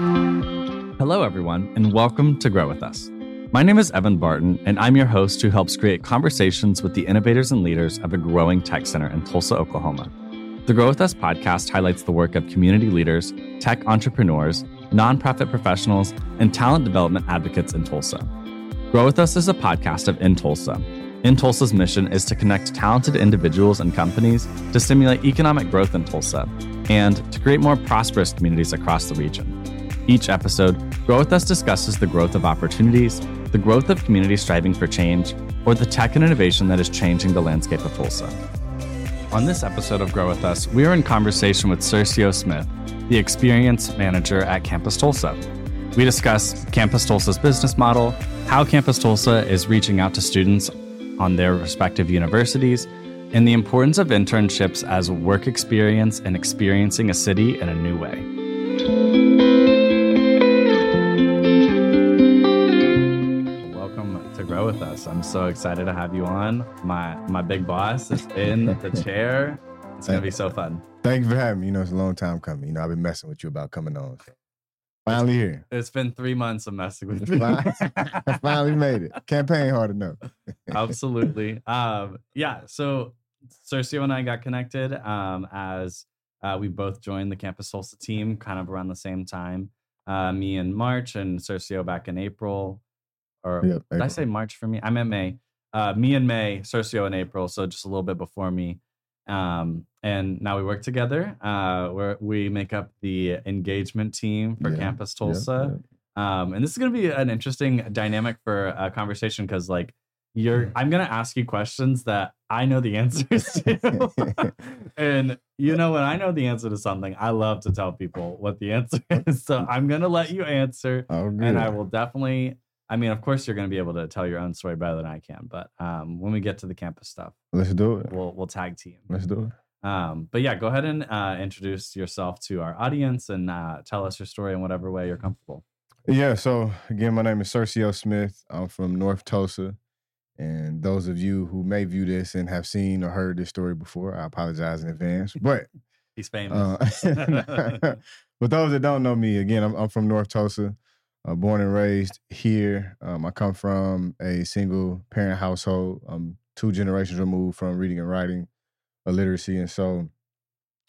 Hello, everyone, and welcome to Grow With Us. My name is Evan Barton, and I'm your host who helps create conversations with the innovators and leaders of a growing tech center in Tulsa, Oklahoma. The Grow With Us podcast highlights the work of community leaders, tech entrepreneurs, nonprofit professionals, and talent development advocates in Tulsa. Grow With Us is a podcast of In Tulsa. In Tulsa's mission is to connect talented individuals and companies to stimulate economic growth in Tulsa and to create more prosperous communities across the region. Each episode, Grow With Us discusses the growth of opportunities, the growth of communities striving for change, or the tech and innovation that is changing the landscape of Tulsa. On this episode of Grow With Us, we are in conversation with Curcio Smith, the experience manager at Campus Tulsa. We discuss Campus Tulsa's business model, how Campus Tulsa is reaching out to students on their respective universities, and the importance of internships as work experience and experiencing a city in a new way. Grow With Us. I'm so excited to have you on. My my big boss is in the chair. It's gonna be so fun. Thank you for having me. You know, it's a long time coming. You know, I've been messing with you about coming on. Finally here. It's been three months of messing with me. I finally made it. Campaign hard enough. Absolutely. Um, yeah. So Curcio and I got connected um, as uh, we both joined the Campus Tulsa team kind of around the same time. Uh, me in March and Curcio back in April. Or Yep, did I say March for me? I meant May. Uh, me and May, Curcio in April. So just a little bit before me. Um, and now we work together. Uh, where we make up the engagement team for Yeah, Campus Yeah, Tulsa. Um, and this is going to be an interesting dynamic for a conversation because, like, you're, I'm going to ask you questions that I know the answers to. and, you know, when I know the answer to something, I love to tell people what the answer is. So I'm going to let you answer. Oh. And I will definitely, I mean, of course, you're going to be able to tell your own story better than I can. But um, when we get to the campus stuff, Let's do it. we'll, we'll tag team. Let's do it. Um, but yeah, go ahead and uh, introduce yourself to our audience and uh, tell us your story in whatever way you're comfortable. Yeah, so again, my name is Curcio Smith. I'm from North Tulsa. And those of you who may view this and have seen or heard this story before, I apologize in advance. But He's famous. Uh, but those that don't know me, again, I'm, I'm from North Tulsa, uh, born and raised here. Um, I come from a single parent household. I'm two generations removed from reading and writing, illiteracy, and so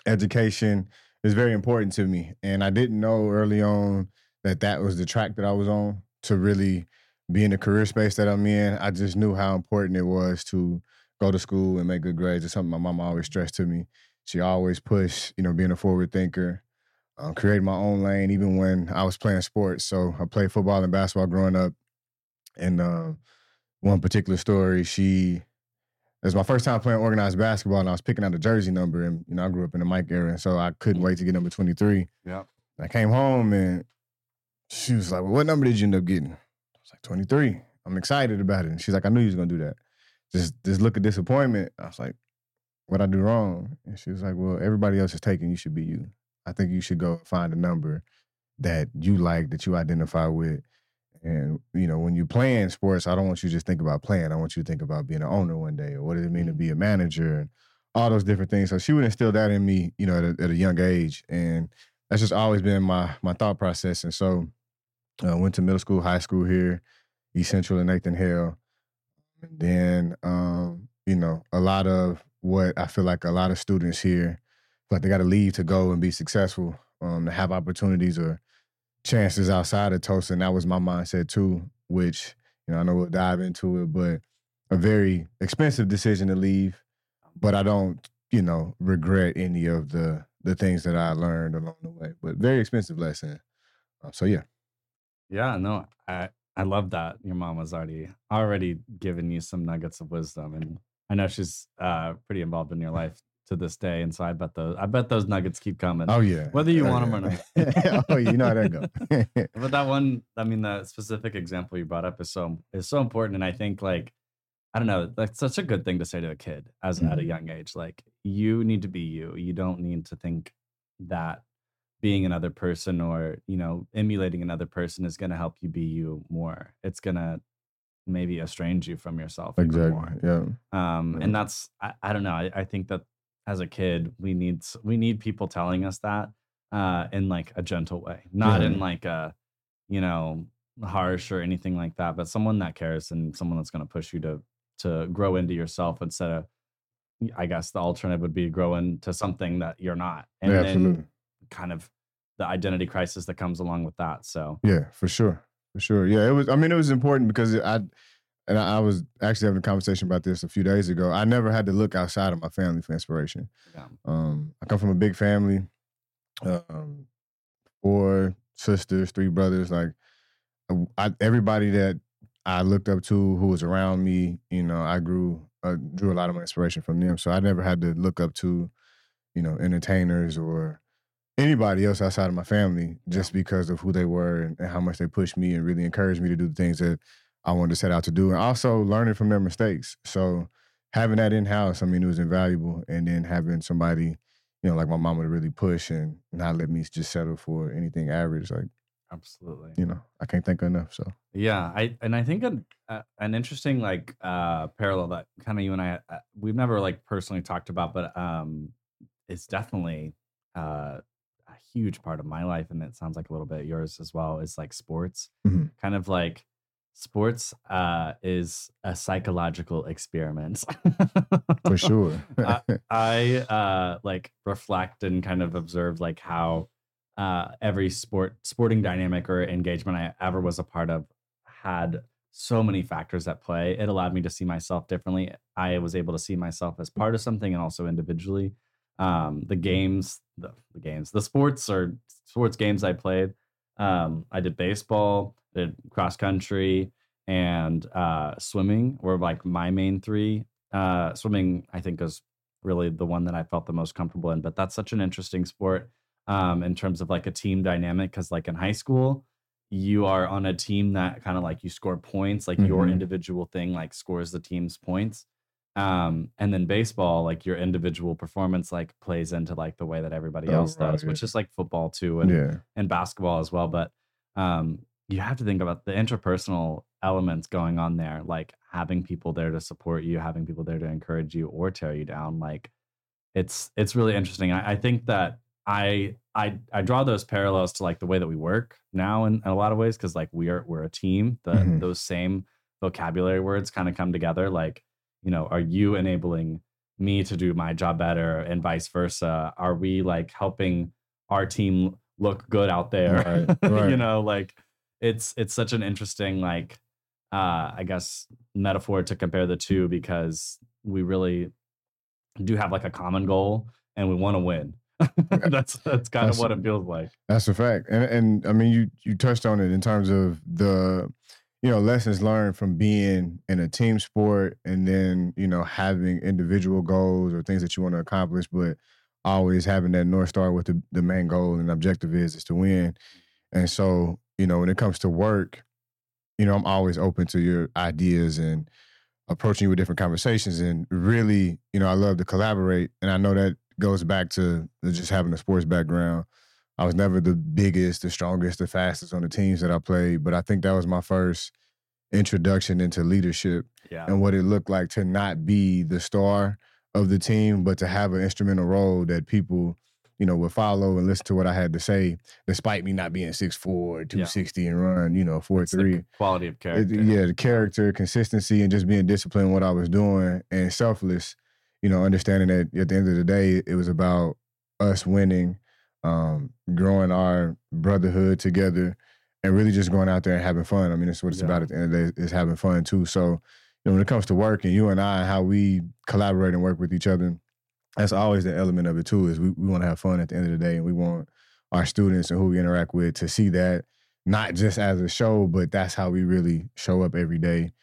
education is very important to me. And I didn't know early on that that was the track that I was on to really be in the career space that I'm in. I just knew how important it was to go to school and make good grades. It's something my mama always stressed to me she always pushed, you know, being a forward thinker, um, created my own lane, even when I was playing sports. So I played football and basketball growing up. And uh, one particular story, she, it was my first time playing organized basketball, and I was picking out a jersey number. And, you know, I grew up in the Mike era, so I couldn't wait to get number 23. Yep. I came home and she was like, well, what number did you end up getting? I was like, 23. I'm excited about it. And she's like, I knew you was going to do that. Just, just look at disappointment. I was like, what I do wrong? And she was like, well, everybody else is taking, you should be you. I think you should go find a number that you like, that you identify with. And, you know, when you're playing sports, I don't want you to just think about playing. I want you to think about being an owner one day or what does it mean to be a manager and all those different things. So she would instill that in me, you know, at a, at a young age. And that's just always been my my thought process. And so uh, went to middle school, high school here, East Central and Nathan Hale. And then, um, you know, a lot of what I feel like a lot of students here, like they got to leave to go and be successful, um, to have opportunities or chances outside of Tulsa. And that was my mindset too, which, you know, I know we'll dive into it, but a very expensive decision to leave. But I don't, you know, regret any of the the things that I learned along the way. But very expensive lesson. Uh, so yeah. Yeah, no, I I love that your mom was already already giving you some nuggets of wisdom, and I know she's uh pretty involved in your life to this day, and so I bet those I bet those nuggets keep coming. Oh yeah. Whether you Oh, them or not. oh, you know how that go. But that one, I mean, the specific example you brought up is so is so important, and I think like I don't know, that's such a good thing to say to a kid as at a Mhm. young age. Like you need to be you. You don't need to think that being another person or you know emulating another person is going to help you be you more. It's going to maybe estrange you from yourself exactly. more. Yeah. Um, Yeah. and that's I, I don't know. I, I think that as a kid, we need we need people telling us that. uh, in like a gentle way, not in like a, you know, harsh or anything like that, but someone that cares and someone that's going to push you to to grow into yourself instead of, I guess the alternative would be grow into something that you're not, and yeah, then kind of the identity crisis that comes along with that. So Yeah, for sure, for sure. Yeah, it was. I mean, it was important because I, and I, I was actually having a conversation about this a few days ago. I never had to look outside of my family for inspiration. yeah, Um, I come from a big family, um, four sisters, three brothers. Like, uh, I, everybody that I looked up to, who was around me, you know, I grew, uh, drew a lot of my inspiration from them. So I never had to look up to, you know, entertainers or anybody else outside of my family just because of who they were and, and how much they pushed me and really encouraged me to do the things that I wanted to set out to do, and also learning from their mistakes. So having that in house, I mean, it was invaluable. And then having somebody, you know, like my mom to really push and not let me just settle for anything average, like absolutely. you know, I can't think enough. So Yeah, I and I think an uh, an interesting like uh parallel that kind of you and I uh, we've never like personally talked about, but um, it's definitely uh a huge part of my life, and it sounds like a little bit yours as well. Is like sports, Mhm. kind of like sports uh is a psychological experiment for sure, Uh, I uh like reflect and kind of observe like how uh every sport sporting dynamic or engagement I ever was a part of had so many factors at play. It allowed me to see myself differently. I was able to see myself as part of something and also individually. Um the games, the, the games, the sports or sports games I played. Um I did baseball, did cross country and uh swimming were like my main three uh swimming i think was really the one that i felt the most comfortable in but that's such an interesting sport um in terms of like a team dynamic because like in high school you are on a team that kind of like you score points like your Mhm. individual thing like scores the team's points um and then baseball like your individual performance like plays into like the way that everybody Oh, else right, does which is like football too and yeah, and basketball as well. But um, you have to think about the interpersonal elements going on there, like having people there to support you, having people there to encourage you or tear you down. Like it's it's really interesting. I, I think that I I I draw those parallels to like the way that we work now in, in a lot of ways because like we are we're a team. The Mhm. those same vocabulary words kind of come together. Like you know, are you enabling me to do my job better and vice versa? Are we like helping our team look good out there? Right, you know, like it's it's such an interesting like uh I guess metaphor to compare the two because we really do have like a common goal and we want to win. that's that's kind That's- of what it feels like. That's a fact, and and I mean you you touched on it in terms of the you know lessons learned from being in a team sport, and then you know having individual goals or things that you want to accomplish, but always having that north star with the the main goal and objective is is to win. And so you know when it comes to work, you know I'm always open to your ideas and approaching you with different conversations, and really you know I love to collaborate, and I know that goes back to just having a sports background. I was never the biggest, the strongest, the fastest on the teams that I played, but I think that was my first introduction into leadership Yeah. and what it looked like to not be the star of the team, but to have an instrumental role that people, you know, would follow and listen to what I had to say, despite me not being 6'4, 260 and run, you know, 4 It's the 3. quality of It- character. yeah, the character, consistency, and just being disciplined in what I was doing and selfless. You know, understanding that at the end of the day, it was about us winning, um, growing our brotherhood together, and really just going out there and having fun. I mean, that's what it's Yeah. about at the end of the day is having fun too. So, you know, when it comes to work and you and I, how we collaborate and work with each other, that's always the element of it too. Is we, we want to have fun at the end of the day, and we want our students and who we interact with to see that not just as a show, but that's how we really show up every day,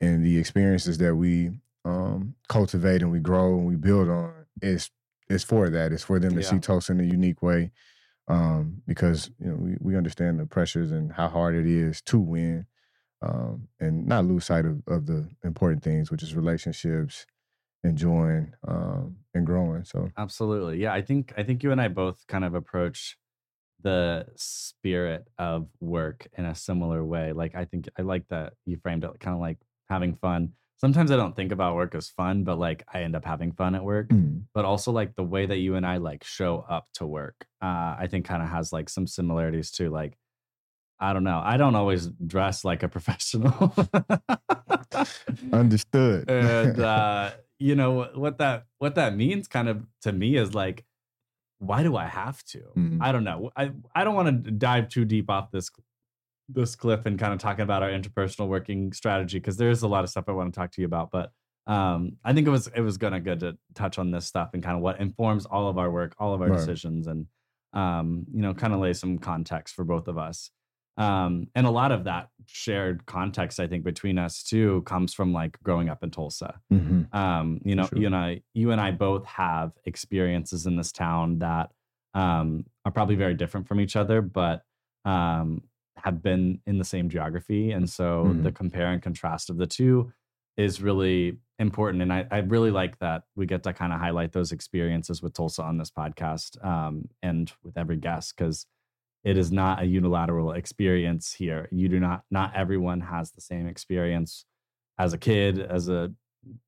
and the experiences that we um, cultivate and we grow and we build on is is for that. It's for them to Yeah. see Tulsa in a unique way, um, because you know we we understand the pressures and how hard it is to win, um, and not lose sight of, of the important things, which is relationships, enjoying um, and growing. So Absolutely. Yeah, I think I think you and I both kind of approach the spirit of work in a similar way. Like I think I like that you framed it kind of like having fun, sometimes I don't think about work as fun, but like I end up having fun at work. Mm. But also like the way that you and I like show up to work, uh, I think kind of has like some similarities to like I don't know. I don't always dress like a professional. Understood. and uh, you know what that what that means kind of to me is like why do I have to? Mhm. I don't know. I I don't want to dive too deep off this this clip and kind of talking about our interpersonal working strategy because there's a lot of stuff I want to talk to you about. But um, I think it was it was gonna good to touch on this stuff and kind of what informs all of our work, all of our Right. decisions, and um, you know, kind of lay some context for both of us. Um, and a lot of that shared context, I think, between us too, comes from like growing up in Tulsa Mhm. um you know sure. you and i you and i both have experiences in this town that um are probably very different from each other but um have been in the same geography and so Mhm. the compare and contrast of the two is really important and i, I really like that we get to kind of highlight those experiences with tulsa on this podcast um and with every guest because it is not a unilateral experience here you do not not everyone has the same experience as a kid as a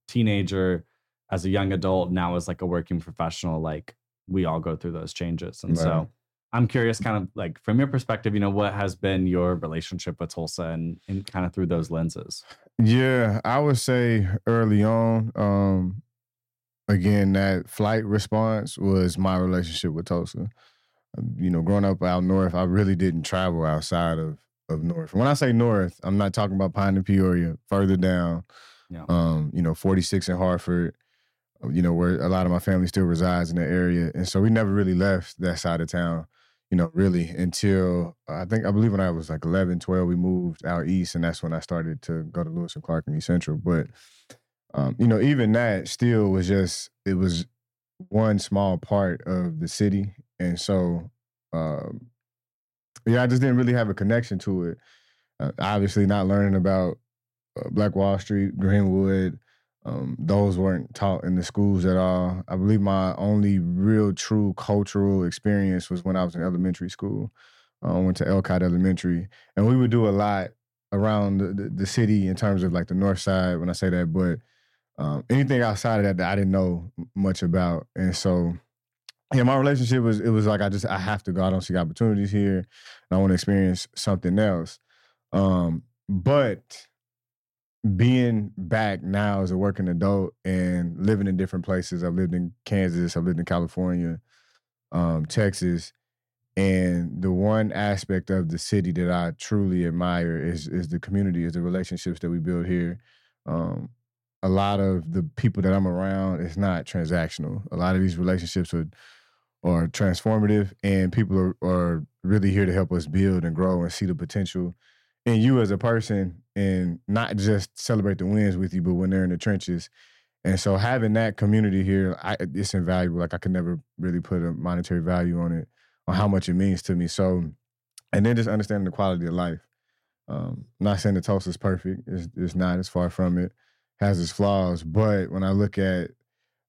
teenager as a young adult now as like a working professional like we all go through those changes and Right. so i'm curious kind of like from your perspective you know what has been your relationship with tulsa and, and kind of through those lenses Yeah, I would say early on, um, again, that flight response was my relationship with Tulsa. Um, You know, growing up out north, I really didn't travel outside of of north. When I say north, I'm not talking about Pine and Peoria, further down. Yeah. Um, you know, 46 in Hartford, you know, where a lot of my family still resides in the area. And so we never really left that side of town, you know, really until I think, I believe when I was like 11, 12, we moved out east. And that's when I started to go to Lewis and Clark and East Central. But, um, you know, even that still was just, it was one small part of the city. And so, um, yeah, I just didn't really have a connection to it. Uh, obviously, not learning about uh, Black Wall Street, Greenwood, um, those weren't taught in the schools at all. I believe my only real true cultural experience was when I was in elementary school. Uh, I went to Elcott Elementary, and we would do a lot around the, the, the city in terms of like the north side when I say that, but um, anything outside of that that I didn't know much about. And so, yeah, my relationship was it was like I just I have to go. I don't see opportunities here, and I want to experience something else. Um, but being back now as a working adult and living in different places. I've lived in Kansas, I've lived in California, um, Texas. And the one aspect of the city that I truly admire is is the community, is the relationships that we build here. Um, a lot of the people that I'm around is not transactional. A lot of these relationships are are transformative, and people are, are really here to help us build and grow and see the potential in you as a person, and not just celebrate the wins with you, but when they're in the trenches. And so having that community here, I, it's invaluable. Like I could never really put a monetary value on it, on how much it means to me. So, and then just understanding the quality of life. Um, not saying that Tulsa's perfect. It's, it's not. It's far from it. Has its flaws. But when I look at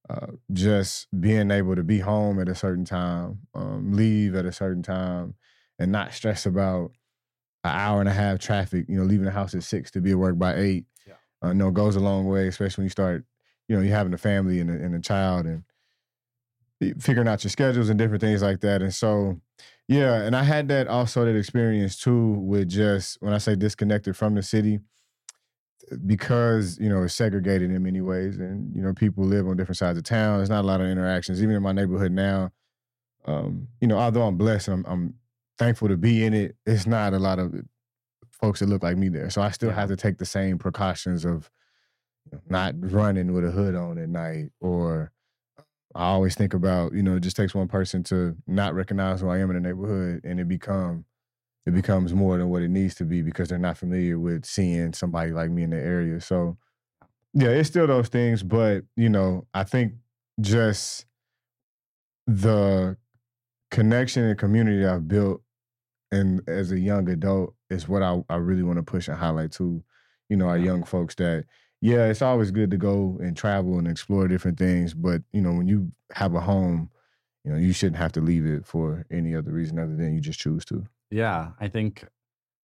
uh, just being able to be home at a certain time, um, leave at a certain time, and not stress about an hour and a half traffic. You know, leaving the house at six to be at work by eight. Yeah. Uh, no, goes a long way, especially when you start. You know, you having a family and a, and a child and figuring out your schedules and different things like that. And so, yeah, and I had that also that experience too with just when I say disconnected from the city because you know it's segregated in many ways and you know people live on different sides of town there's not a lot of interactions even in my neighborhood now um you know although i'm blessed i'm, I'm thankful to be in it it's not a lot of folks that look like me there so i still Yeah. have to take the same precautions of not running with a hood on at night or i always think about you know it just takes one person to not recognize who i am in the neighborhood and it become it becomes more than what it needs to be because they're not familiar with seeing somebody like me in the area. So, yeah, it's still those things, but you know, I think just the connection and community I've built and as a young adult is what I, I really want to push and highlight to, you know, our young folks that yeah, it's always good to go and travel and explore different things, but you know, when you have a home, you know, you shouldn't have to leave it for any other reason other than you just choose to. Yeah, I think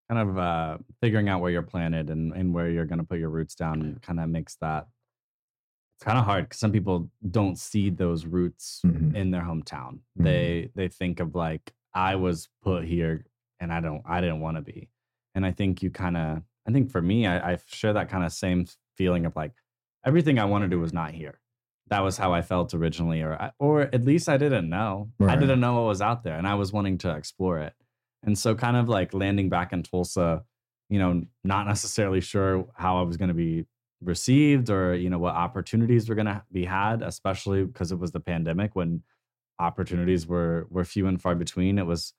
kind of uh, figuring out where you're planted and, and where you're going to put your roots down kind of makes that it's kind of hard because some people don't see those roots Mhm. in their hometown. Mhm. They they think of like I was put here and I don't I didn't want to be. And I think you kind of I think for me I, I share that kind of same feeling of like everything I wanted to do was not here. That was how I felt originally, or I- or at least I didn't know. I didn't know what was out there, and I was wanting to explore it. And so, kind of like landing back in Tulsa, you know, not necessarily sure how I was going to be received or you know what opportunities were going to be had especially because it was the pandemic when opportunities were were few and far between it was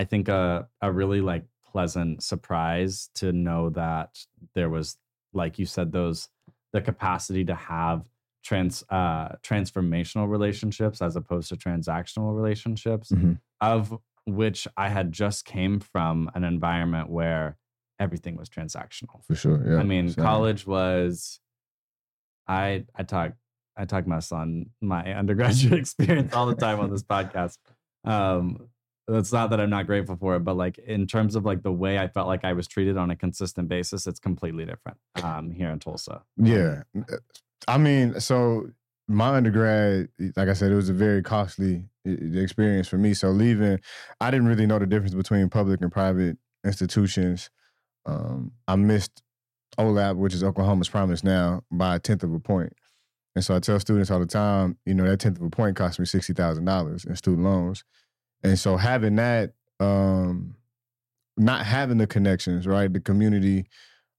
i think a a really like pleasant surprise to know that there was like you said those the capacity to have trans uh transformational relationships as opposed to transactional relationships Mhm. of which i had just came from an environment where everything was transactional for sure. Yeah, I mean, same. college was. I I talk I talk mess on my undergraduate experience all the time on this podcast. Um, it's not that I'm not grateful for it, but like in terms of like the way I felt like I was treated on a consistent basis, it's completely different um, here in Tulsa. Yeah. I mean, so my undergrad, like I said, it was a very costly experience for me. So leaving, I didn't really know the difference between public and private institutions. Um, I missed OHLAP, which is Oklahoma's promise now, by a tenth of a point. And so I tell students all the time, you know, that tenth of a point cost me sixty thousand dollars in student loans. And so having that, um, not having the connections, right, the community,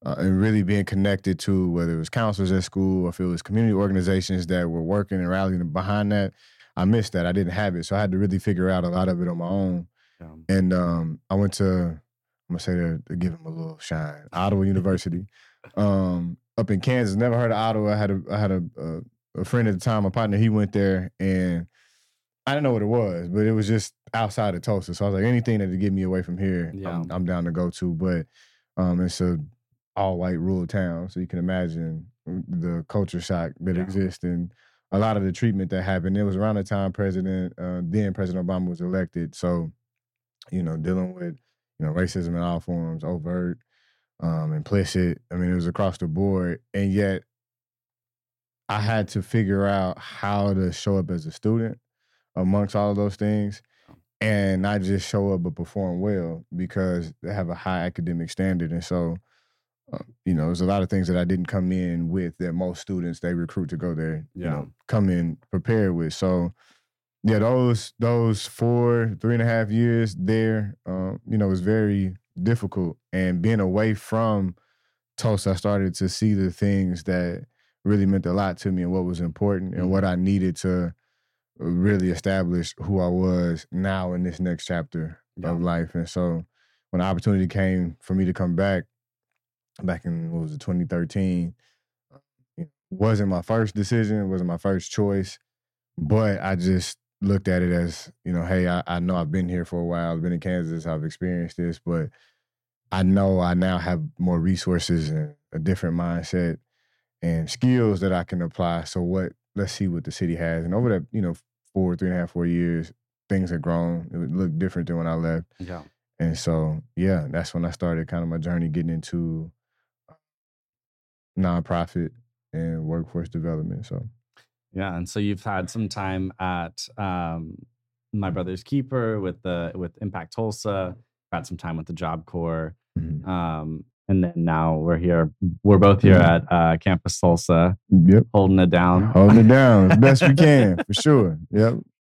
uh, and really being connected to whether it was counselors at school or if it was community organizations that were working and rallying behind that, I missed that. I didn't have it, so I had to really figure out a lot of it on my own. Um, And um, I went to I'm gonna say to, to give him a little shine, Ottawa University, um, up in Kansas. Never heard of Ottawa. I had a I had a, a a friend at the time, a partner. He went there, and I didn't know what it was, but it was just outside of Tulsa. So I was like, anything that to get me away from here, Yeah. I'm, I'm down to go to. But um, it's a all white rural town, so you can imagine the culture shock that Yeah. exists and a lot of the treatment that happened. It was around the time President uh, then President Obama was elected, so you know dealing with you know racism in all forms, overt, um, implicit. I mean, it was across the board, and yet I had to figure out how to show up as a student amongst all of those things and not just show up but perform well because they have a high academic standard. And so, uh, you know, there's a lot of things that I didn't come in with that most students they recruit to go there, you know, come in prepared with. So, yeah, those those four, three and a half years there, um, you know, was very difficult. And being away from Tulsa, I started to see the things that really meant a lot to me and what was important and what I needed to really establish who I was now in this next chapter of life. And so when the opportunity came for me to come back, back in what was it, 2013, it wasn't my first decision, wasn't my first choice, but I just looked at it as, you know, hey, I, I know I've been here for a while, I've been in Kansas, I've experienced this, but I know I now have more resources and a different mindset and skills that I can apply. So what let's see what the city has. And over that, you know, four, three and a half, four years, things have grown. It would look different than when I left. Yeah. And so, yeah, that's when I started kind of my journey getting into uh, nonprofit and workforce development. So, Yeah, and so you've had some time at um, my brother's keeper with the with Impact Tulsa. Had some time with the Job Corps, mhm. um, and then now we're here. We're both here Mhm. at uh, Campus Tulsa, yep, holding it down. holding it down as best we can for sure. Yep.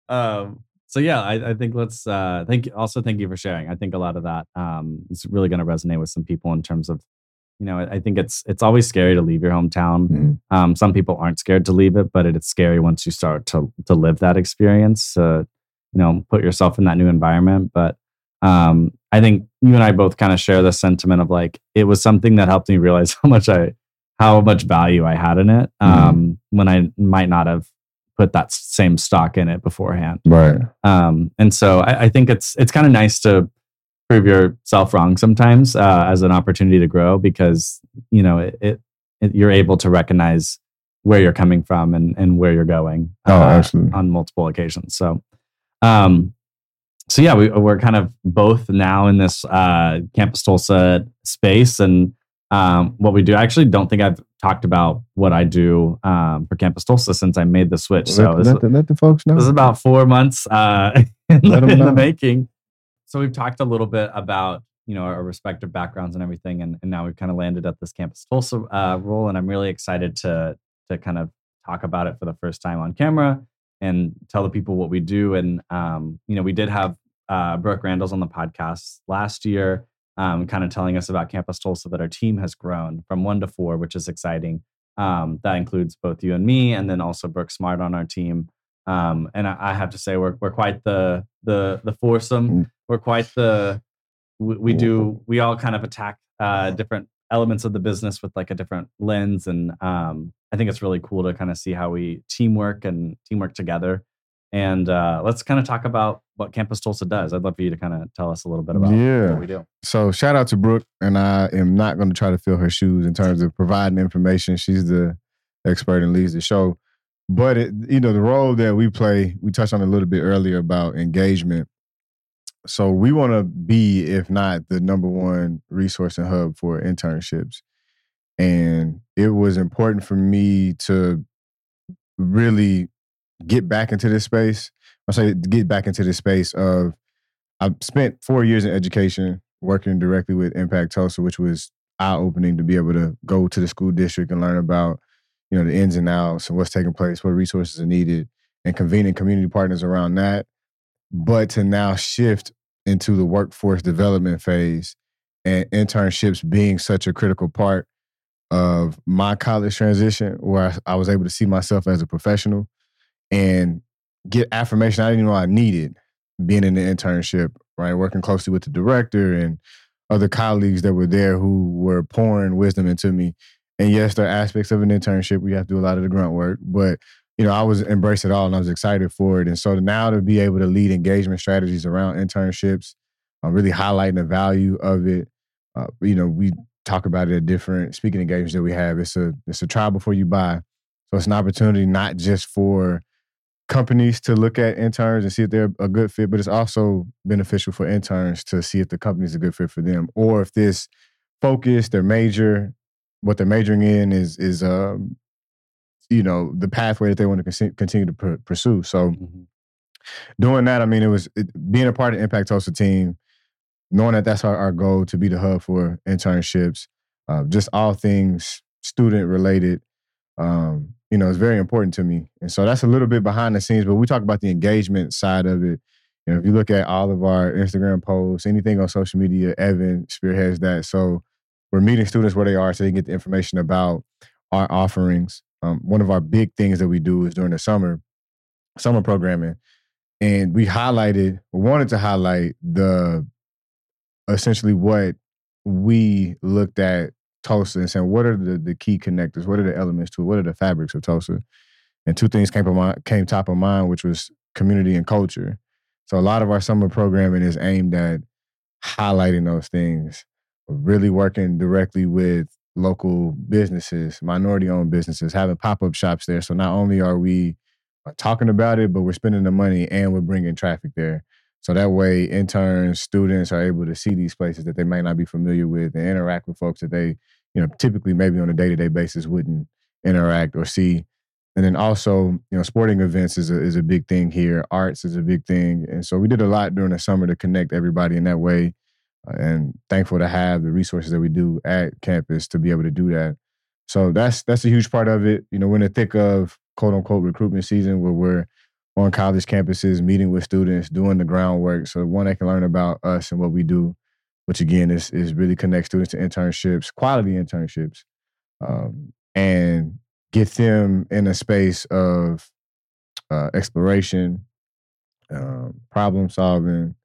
um, so yeah, I, I think let's uh, thank you. Also, thank you for sharing. I think a lot of that um, is really going to resonate with some people in terms of, you know, I, I think it's it's always scary to leave your hometown. Mhm. Um, some people aren't scared to leave it, but it, it's scary once you start to to live that experience. Uh, you know, put yourself in that new environment. But um, I think you and I both kind of share the sentiment of like it was something that helped me realize how much I how much value I had in it um, when I might not have put that same stock in it beforehand. Right. Um, and so I, I think it's it's kind of nice to prove yourself wrong sometimes uh, as an opportunity to grow because you know it, it, it you're able to recognize where you're coming from and and where you're going Oh, uh, absolutely. on multiple occasions. So, um, so yeah, we, we're kind of both now in this uh, Campus Tulsa space, and um, what we do. I actually don't think I've talked about what I do um, for Campus Tulsa since I made the switch. Let, so let, this, the, let the folks know. this is about four months uh, in, 'em in the making. So we've talked a little bit about you know our respective backgrounds and everything, and, and now we've kind of landed at this Campus Tulsa uh, role, and I'm really excited to to kind of talk about it for the first time on camera and tell the people what we do. And um, you know, we did have uh, Brooke Randalls on the podcast last year, um, kind of telling us about Campus Tulsa that our team has grown from one to four, which is exciting. Um, that includes both you and me, and then also Brooke Smart on our team. Um, and I, I have to say, we're we're quite the the the foursome. Mm. We're quite the we, we do we all kind of attack uh, different elements of the business with like a different lens, and um, I think it's really cool to kind of see how we teamwork and teamwork together. And uh, let's kind of talk about what Campus Tulsa does. I'd love for you to kind of tell us a little bit about Yeah. what we do. So shout out to Brooke, and I am not going to try to fill her shoes in terms of providing information. She's the expert and leads the show. But it, you know, the role that we play, we touched on a little bit earlier about engagement. So we want to be, if not the number one resource and hub for internships. And it was important for me to really get back into this space. I say get back into this space of I've spent four years in education working directly with Impact Tulsa, which was eye opening to be able to go to the school district and learn about, you know, the ins and outs and what's taking place, what resources are needed, and convening community partners around that. But to now shift into the workforce development phase and internships being such a critical part of my college transition, where I, I was able to see myself as a professional and get affirmation I didn't know I needed being in the internship, right? Working closely with the director and other colleagues that were there who were pouring wisdom into me. And yes, there are aspects of an internship you have to do a lot of the grunt work, but you know, I was embraced it all and I was excited for it. And so now to be able to lead engagement strategies around internships, uh, really highlighting the value of it. Uh, you know, we talk about it at different speaking engagements that we have. It's a it's a try before you buy. So it's an opportunity not just for companies to look at interns and see if they're a good fit, but it's also beneficial for interns to see if the company's a good fit for them, or if this focus, their major, what they're majoring in is is um, you know, the pathway that they want to continue to pr- pursue. So Mhm. doing that, I mean, it was it, being a part of the Impact Tulsa team, knowing that that's our, our goal to be the hub for internships, uh, just all things student related. Um, you know, it's very important to me, and so that's a little bit behind the scenes. But we talk about the engagement side of it. You know, if you look at all of our Instagram posts, anything on social media, Evan spearheads that. So we're meeting students where they are, so they can get the information about our offerings. Um, one of our big things that we do is during the summer, summer programming, and we highlighted, wanted to highlight the essentially what we looked at Tulsa and saying, what are the, the key connectors? What are the elements to it? What are the fabrics of Tulsa? And two things came, mind, came top of mind, which was community and culture. So a lot of our summer programming is aimed at highlighting those things, really working directly with local businesses, minority owned businesses, having pop up shops there. So not only are we uh, talking about it, but we're spending the money and we're bringing traffic there. So that way, interns, students are able to see these places that they may not be familiar with and interact with folks that they, you know, typically maybe on a day to day basis wouldn't interact or see. And then also, you know, sporting events is a, is a big thing here. Arts is a big thing. And so we did a lot during the summer to connect everybody in that way. And thankful to have the resources that we do at campus to be able to do that. So that's that's a huge part of it. You know, we're in the thick of quote unquote recruitment season where we're on college campuses, meeting with students, doing the groundwork. So one, they can learn about us and what we do, which again is is really connect students to internships, quality internships, um, and get them in a space of uh, exploration, um, problem solving,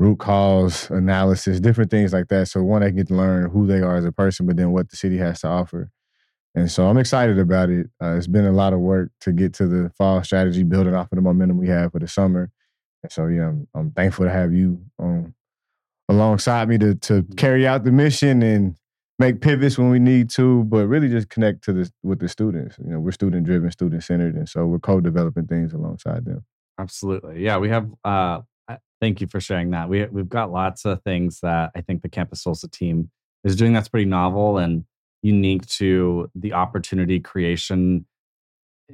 root cause analysis, different things like that. So one, they get to learn who they are as a person, but then what the city has to offer. And so I'm excited about it. Uh, it's been a lot of work to get to the fall strategy, building off of the momentum we have for the summer. And so yeah, I'm, I'm thankful to have you on alongside me to to carry out the mission and make pivots when we need to, but really just connect to the with the students. You know, we're student driven, student centered, and so we're co-developing things alongside them. Absolutely. Yeah, we have uh I- thank you for sharing that. We we've got lots of things that I think the Campus Tulsa team is doing that's pretty novel and unique to the opportunity creation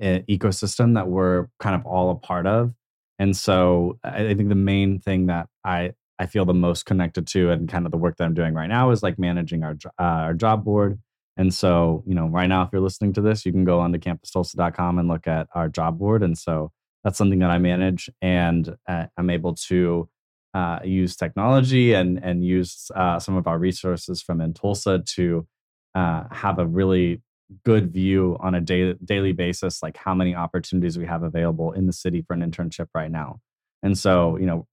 eh, ecosystem that we're kind of all a part of. And so I, I think the main thing that I I feel the most connected to and kind of the work that I'm doing right now is like managing our uh, our job board. And so, you know, right now, if you're listening to this, you can go on to campustulsa.com and look at our job board. And so that's something that I manage, and uh, I'm able to uh, use technology and and use uh, some of our resources from in Tulsa to uh, have a really good view on a day, daily basis, like how many opportunities we have available in the city for an internship right now. And so, you know,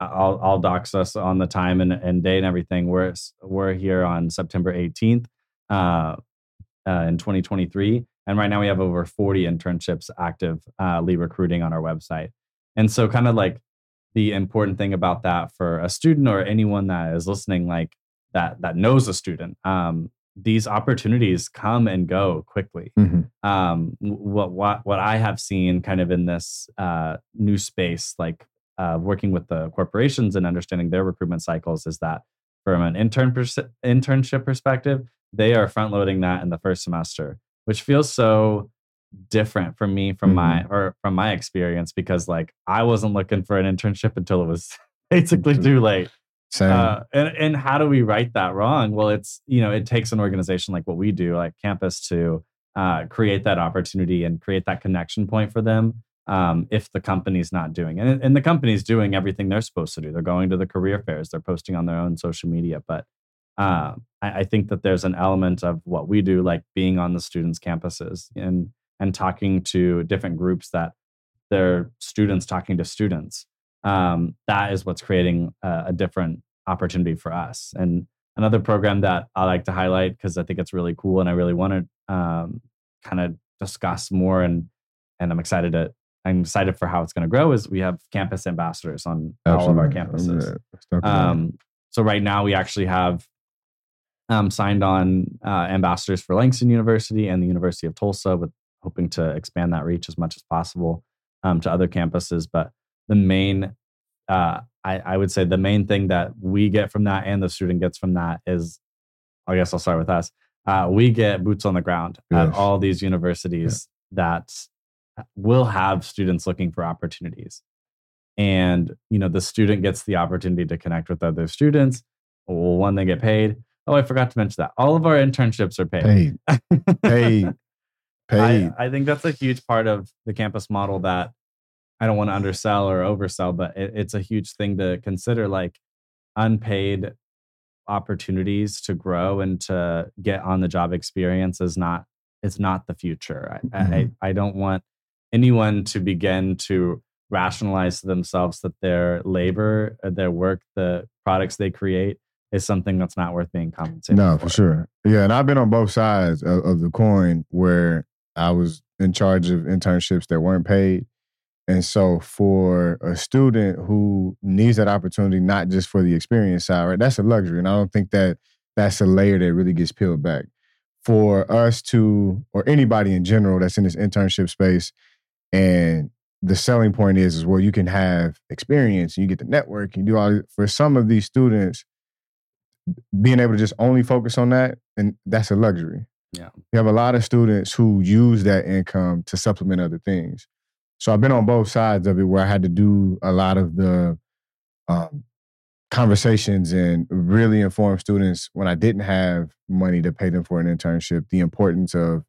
I'll, I'll dox us on the time and, and day and everything. We're we're here on September 18th uh, uh, in 2023, and right now we have over 40 internships actively recruiting on our website. And so, kind of like the important thing about that for a student or anyone that is listening, like that that knows a student, um, these opportunities come and go quickly. Mm-hmm. Um, what what what I have seen kind of in this uh, new space, like uh, working with the corporations and understanding their recruitment cycles, is that from an intern pers- internship perspective, they are front loading that in the first semester, which feels so different from me from mm-hmm. my or from my experience because like I wasn't looking for an internship until it was basically too late. Uh, and and how do we right that wrong? Well, it's you know it takes an organization like what we do, like campus, to uh, create that opportunity and create that connection point for them. Um, if the company's not doing it, and, and the company's doing everything they're supposed to do, they're going to the career fairs, they're posting on their own social media, but uh, I, I, think that there's an element of what we do, like being on the students' campuses and and talking to different groups that they're students talking to students. Um, that is what's creating a, a, different opportunity for us. And another program that I like to highlight because I think it's really cool and I really want to um, kind of discuss more and and I'm excited to I'm excited for how it's going to grow is we have campus ambassadors on Absolutely. all of our campuses. Um, so right now we actually have um, signed on uh, ambassadors for Langston University and the University of Tulsa, with hoping to expand that reach as much as possible um, to other campuses. But the main, uh, I, I, would say, the main thing that we get from that and the student gets from that is, I guess I'll start with us. Uh, we get boots on the ground yes. at all these universities yeah. that will have students looking for opportunities and you know the student gets the opportunity to connect with other students well one they get paid Oh, I forgot to mention that. All of our internships are paid. Paid. paid. Paid. I, I, think that's a huge part of the campus model that I don't want to undersell or oversell, but it, it's a huge thing to consider like unpaid opportunities to grow and to get on the job experience is not it's not the future. I, mm-hmm. I, I don't want anyone to begin to rationalize to themselves that their labor, uh, their work, the products they create is something that's not worth being compensated. No, for, for sure. Yeah, and I've been on both sides of, of, the coin where I was in charge of internships that weren't paid. And so for a student who needs that opportunity, not just for the experience side, right? That's a luxury. And I don't think that that's a layer that really gets peeled back. For us to, or anybody in general that's in this internship space, and the selling point is, is well, you can have experience, and you get the network, you do all. For some of these students, being able to just only focus on that, and that's a luxury. Yeah. You have a lot of students who use that income to supplement other things. So I've been on both sides of it where I had to do a lot of the um, conversations and really inform students when I didn't have money to pay them for an internship, the importance of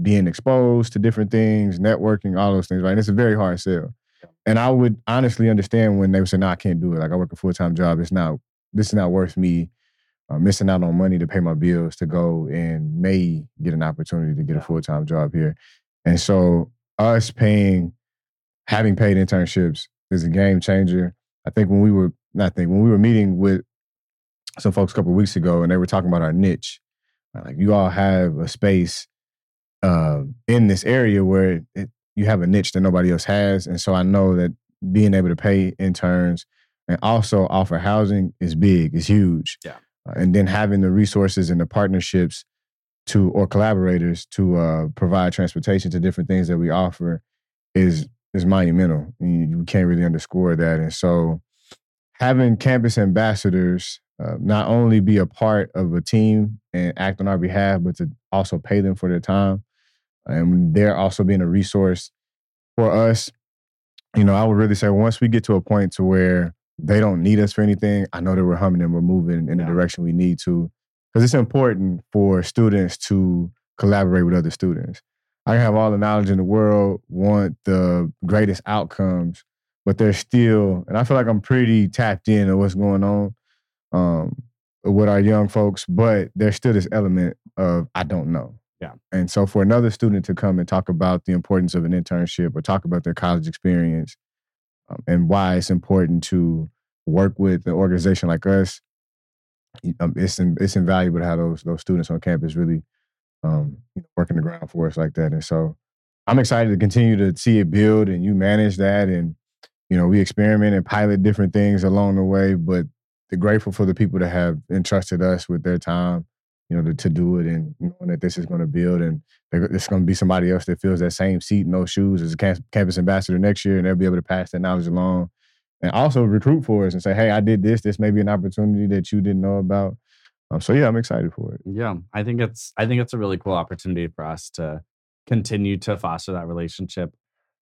being exposed to different things, networking, all those things, right? And it's a very hard sell. And I would honestly understand when they would say, no, I can't do it. Like I work a full time job. It's not, this is not worth me uh, missing out on money to pay my bills to go and may get an opportunity to get a full time job here. And so us paying, having paid internships is a game changer. I think when we were not think when we were meeting with some folks a couple weeks ago and they were talking about our niche, like you all have a space uh, in this area where it, you have a niche that nobody else has, and so I know that being able to pay interns and also offer housing is big, is huge. Yeah. And then having the resources and the partnerships to or collaborators to uh, provide transportation to different things that we offer is is monumental. You, you can't really underscore that. And so having campus ambassadors uh, not only be a part of a team and act on our behalf, but to also pay them for their time. And they're also being a resource for us. You know, I would really say once we get to a point to where they don't need us for anything, I know that we're humming and we're moving in the direction we need to. Because it's important for students to collaborate with other students. I can have all the knowledge in the world, want the greatest outcomes, but there's still, and I feel like I'm pretty tapped in on what's going on um, with our young folks, but there's still this element of I don't know. Yeah. And so for another student to come and talk about the importance of an internship or talk about their college experience um, and why it's important to work with an organization like us, um, it's in, it's invaluable to have those those students on campus really um, working the ground for us like that. And so I'm excited to continue to see it build and you manage that and you know we experiment and pilot different things along the way, but they're grateful for the people that have entrusted us with their time you know, to, to do it and knowing that this is going to build and there's going to be somebody else that fills that same seat in those shoes as a campus ambassador next year and they'll be able to pass that knowledge along and also recruit for us and say, hey, I did this. This may be an opportunity that you didn't know about. Um, so yeah, I'm excited for it. Yeah, I think it's I think it's a really cool opportunity for us to continue to foster that relationship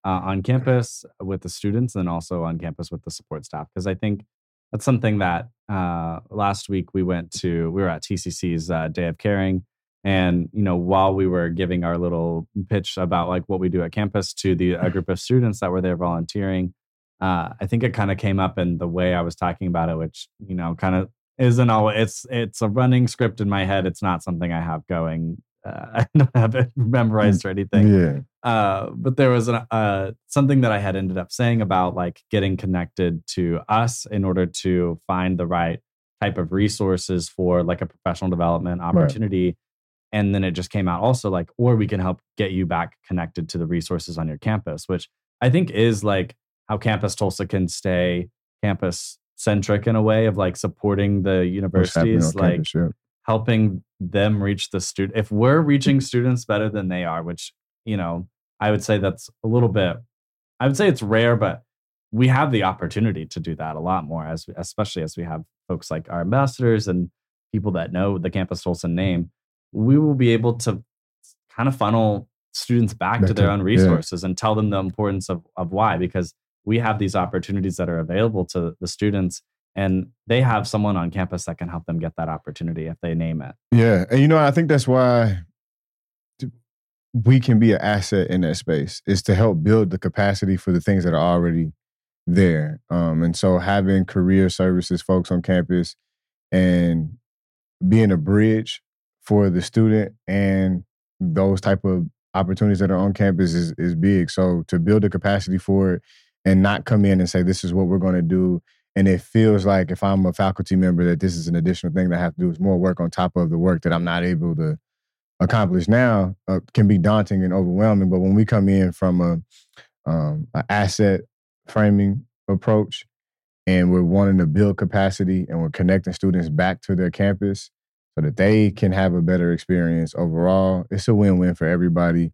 uh, on campus with the students and also on campus with the support staff because I think that's something that uh, last week we went to we were at tcc's uh, day of caring and you know while we were giving our little pitch about like what we do at campus to the a group of students that were there volunteering uh, i think it kind of came up in the way i was talking about it which you know kind of isn't all it's it's a running script in my head it's not something i have going uh, I don't have it memorized or anything. Yeah. Uh, but there was an, uh, something that I had ended up saying about like getting connected to us in order to find the right type of resources for like a professional development opportunity. Right. And then it just came out also like, or we can help get you back connected to the resources on your campus, which I think is like how Campus Tulsa can stay campus centric in a way of like supporting the universities. Like, campus, yeah helping them reach the student. If we're reaching mm-hmm. students better than they are, which, you know, I would say that's a little bit, I would say it's rare, but we have the opportunity to do that a lot more, as especially as we have folks like our ambassadors and people that know the Campus Tulsa name. Mm-hmm. We will be able to kind of funnel students back to their own resources yeah. and tell them the importance of, of why, because we have these opportunities that are available to the students and they have someone on campus that can help them get that opportunity if they name it. Yeah, and you know, I think that's why we can be an asset in that space is to help build the capacity for the things that are already there. Um, and so having career services folks on campus and being a bridge for the student and those type of opportunities that are on campus is is big. So to build the capacity for it and not come in and say this is what we're going to do and it feels like if I'm a faculty member that this is an additional thing that I have to do is more work on top of the work that I'm not able to accomplish now uh, can be daunting and overwhelming. But when we come in from a um, an asset framing approach and we're wanting to build capacity and we're connecting students back to their campus so that they can have a better experience overall, it's a win-win for everybody.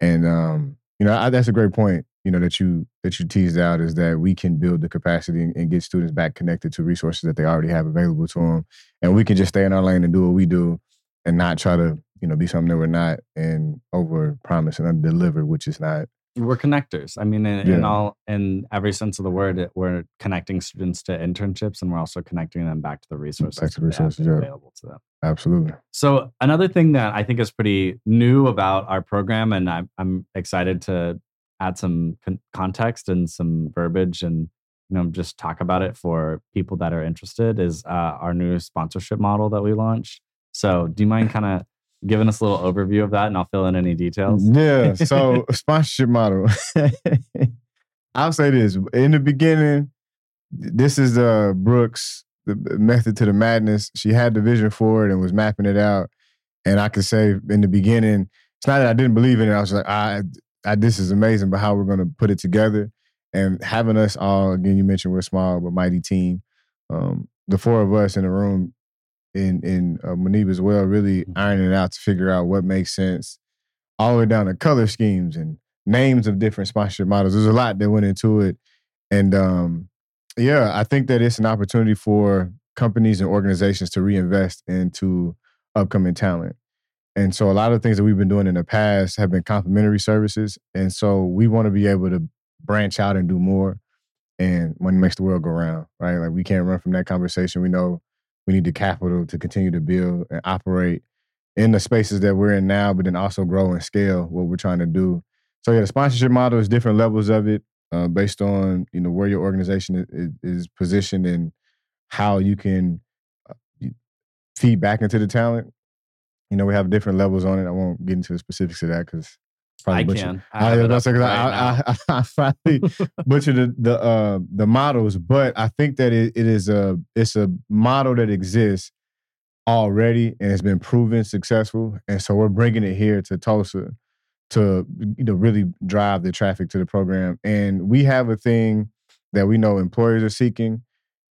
And um, you know, I, that's a great point you know that you that you teased out is that we can build the capacity and, and, get students back connected to resources that they already have available to them, and we can just stay in our lane and do what we do, and not try to you know be something that we're not and over promise and under deliver, which is not. We're connectors. I mean, in, yeah. in all in every sense of the word, we're connecting students to internships, and we're also connecting them back to the resources, back to the resources yeah. available to them. Absolutely. So another thing that I think is pretty new about our program, and I'm, I'm excited to add some con- context and some verbiage and you know just talk about it for people that are interested is uh, our new sponsorship model that we launched. So do you mind kind of giving us a little overview of that and i'll fill in any details? Yeah so sponsorship model. I'll say this in the beginning this is uh Brooke's the method to the madness. She had the vision for it and was mapping it out. And i could say in the beginning it's not that i didn't believe in it i was like i I, this is amazing, but how we're going to put it together and having us all again. You mentioned we're small but mighty team. Um, the four of us in the room in in uh, Manib as well, really mm-hmm. ironing it out to figure out what makes sense, all the way down to color schemes and names of different sponsorship models. There's a lot that went into it, and um, Yeah, I think that it's an opportunity for companies and organizations to reinvest into upcoming talent. And so a lot of things that we've been doing in the past have been complementary services. And so we want to be able to branch out and do more. And money makes the world go round, right? Like we can't run from that conversation. We know we need the capital to continue to build and operate in the spaces that we're in now, but then also grow and scale what we're trying to do. So yeah, the sponsorship model is different levels of it uh, based on you know where your organization is, is positioned and how you can uh, feed back into the talent. You know, we have different levels on it. I won't get into the specifics of that because I can. I, I, I, I, I, probably butcher the the, uh, the models, but I think that it, it is a it's a model that exists already and it's been proven successful, and so we're bringing it here to Tulsa to you know really drive the traffic to the program. And we have a thing that we know employers are seeking,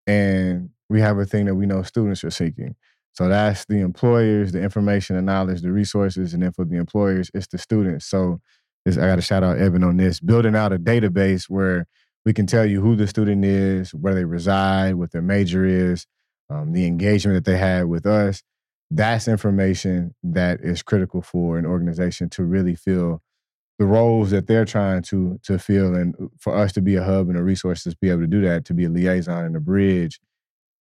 and we have a thing that we know students are seeking. So that's the employers, the information, the knowledge, the resources, and then for the employers, it's the students. So I got to shout out Evan on this, building out a database where we can tell you who the student is, where they reside, what their major is, um, the engagement that they had with us. That's information that is critical for an organization to really feel the roles that they're trying to to fill, and for us to be a hub and a resource to be able to do that, to be a liaison and a bridge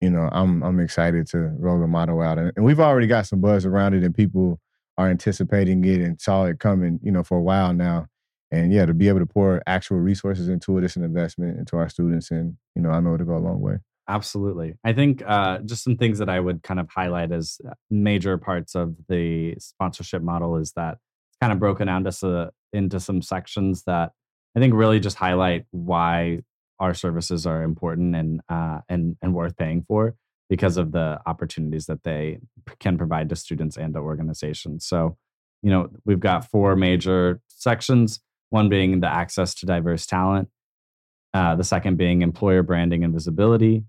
you know, I'm I'm excited to roll the model out, and, and we've already got some buzz around it, and people are anticipating it and saw it coming, you know, for a while now. And yeah, to be able to pour actual resources into it, it's an investment into our students, and you know, I know it'll go a long way. Absolutely. I think uh, just some things that I would kind of highlight as uh, major parts of the sponsorship model is that it's kind of broken down to, into some sections that I think really just highlight why our services are important and uh, and and worth paying for because of the opportunities that they can provide to students and to organizations. So, you know, we've got four major sections. One being the access to diverse talent. Uh, the second being employer branding and visibility.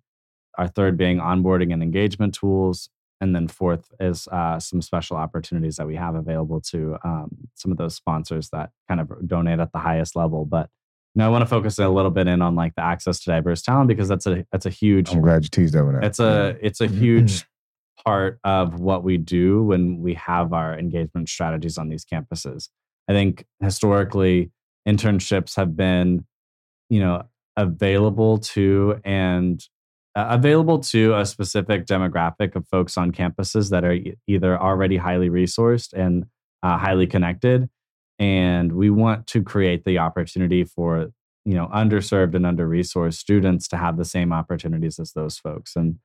Our third being onboarding and engagement tools. And then fourth is uh, some special opportunities that we have available to um, some of those sponsors that kind of donate at the highest level. But now I want to focus a little bit in on like the access to diverse talent because that's a that's a huge. I'm glad you teased that one. It's a it's a huge part of what we do when we have our engagement strategies on these campuses. I think historically internships have been, you know, available to and uh, available to a specific demographic of folks on campuses that are either already highly resourced and uh, highly connected and we want to create the opportunity for you know underserved and under resourced students to have the same opportunities as those folks and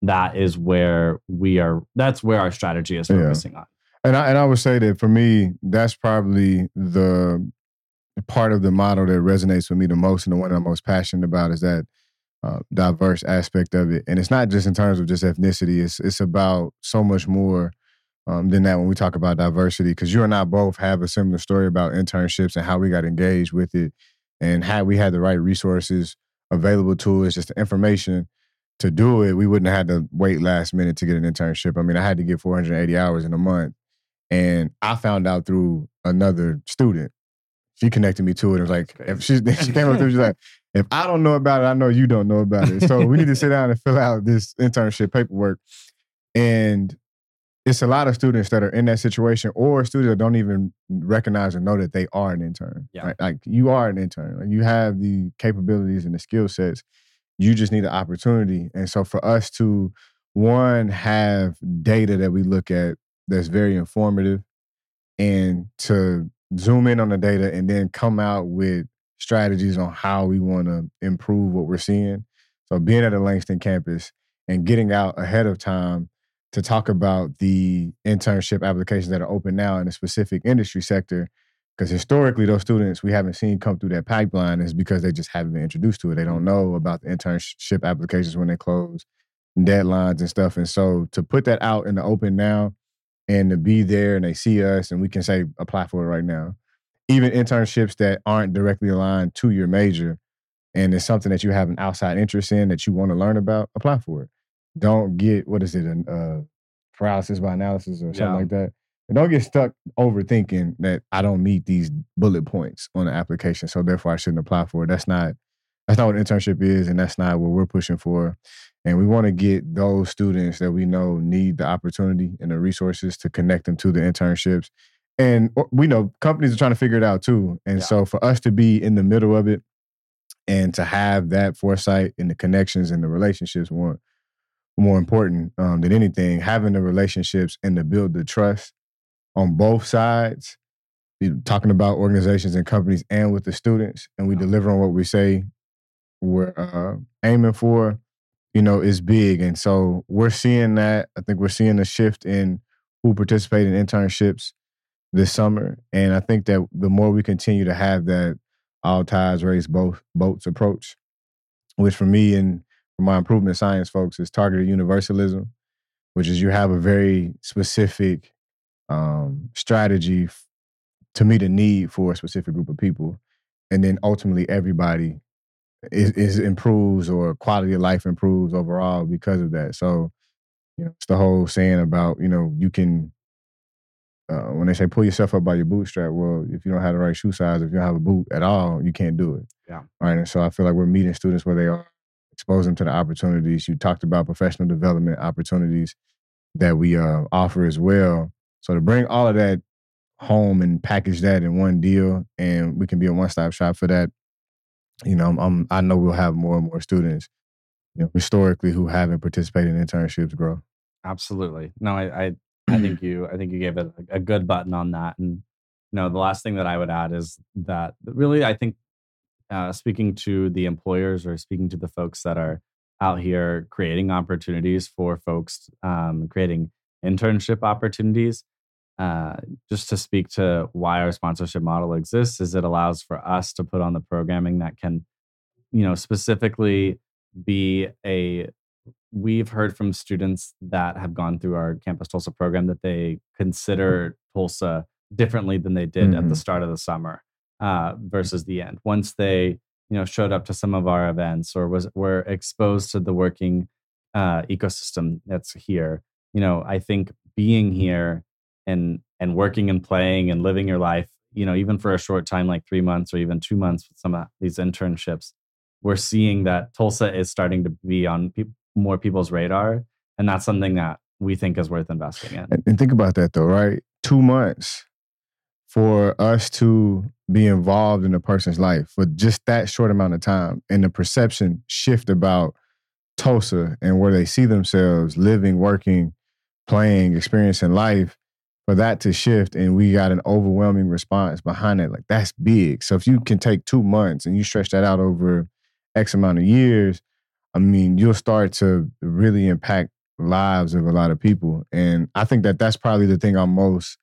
that is where we are that's where our strategy is focusing yeah. on and I, and I would say that for me that's probably the part of the model that resonates with me the most and the one i'm most passionate about is that uh, diverse aspect of it and it's not just in terms of just ethnicity it's it's about so much more um, than that when we talk about diversity because you and I both have a similar story about internships and how we got engaged with it and how we had the right resources available to us, just the information to do it. We wouldn't have had to wait last minute to get an internship. I mean, I had to get 480 hours in a month. And I found out through another student. She connected me to it. It was like, if she, she came up to me, she's like, if I don't know about it, I know you don't know about it. So we need to sit down and fill out this internship paperwork. And it's a lot of students that are in that situation or students that don't even recognize or know that they are an intern. Yeah. Right? Like you are an intern. Like you have the capabilities and the skill sets. You just need an opportunity. And so for us to one have data that we look at that's very informative and to zoom in on the data and then come out with strategies on how we want to improve what we're seeing. So being at a Langston campus and getting out ahead of time to talk about the internship applications that are open now in a specific industry sector. Because historically, those students we haven't seen come through that pipeline is because they just haven't been introduced to it. They don't mm-hmm. know about the internship applications when they close, deadlines and stuff. And so to put that out in the open now and to be there and they see us and we can say, apply for it right now. Even internships that aren't directly aligned to your major and it's something that you have an outside interest in that you want to learn about, apply for it don't get what is it, a uh, paralysis by analysis or something yeah. like that. And don't get stuck overthinking that I don't meet these bullet points on the application, so therefore I shouldn't apply for it. That's not that's not what internship is, and that's not what we're pushing for. And we want to get those students that we know need the opportunity and the resources to connect them to the internships. And we know companies are trying to figure it out too. And yeah. so for us to be in the middle of it and to have that foresight and the connections and the relationships more more important um, than anything, having the relationships and to build the trust on both sides, talking about organizations and companies and with the students, and we deliver on what we say we're uh, aiming for, you know, is big. And so we're seeing that. I think we're seeing a shift in who participate in internships this summer. And I think that the more we continue to have that all tides raise both boats approach, which for me and for my improvement science folks is targeted universalism, which is you have a very specific um, strategy f- to meet a need for a specific group of people. And then ultimately everybody is, is improves or quality of life improves overall because of that. So, you know, it's the whole saying about, you know, you can uh, when they say pull yourself up by your bootstrap, well, if you don't have the right shoe size, if you don't have a boot at all, you can't do it. Yeah. Right. And so I feel like we're meeting students where they are, expose them to the opportunities. You talked about professional development opportunities that we uh, offer as well. So to bring all of that home and package that in one deal, and we can be a one stop shop for that. You know, I'm, I'm, i know we'll have more and more students, you know, historically who haven't participated in internships grow. Absolutely. No, I, I I think you I think you gave it a, a good button on that. And you know, the last thing that I would add is that really I think uh, speaking to the employers or speaking to the folks that are out here creating opportunities for folks, um, creating internship opportunities. Uh, just to speak to why our sponsorship model exists, is it allows for us to put on the programming that can, you know, specifically be a we've heard from students that have gone through our Campus Tulsa program that they consider Tulsa differently than they did mm-hmm. at the mm-hmm. start of the summer uh, versus the end. Once they, you know, showed up to some of our events or was were exposed to the working uh, ecosystem that's here, you know, I think being here and and working and playing and living your life, you know, even for a short time like three months or even two months with some of these internships, we're seeing that Tulsa is starting to be on pe- more people's radar. And that's something that we think is worth investing in. And, think about that though, right? Two months for us to be involved in a person's life for just that short amount of time and the perception shift about Tulsa and where they see themselves living, working, playing, experiencing life, for that to shift and we got an overwhelming response behind it, like that's big. So if you can take two months and you stretch that out over X amount of years, I mean, you'll start to really impact lives of a lot of people. And I think that that's probably the thing I'm most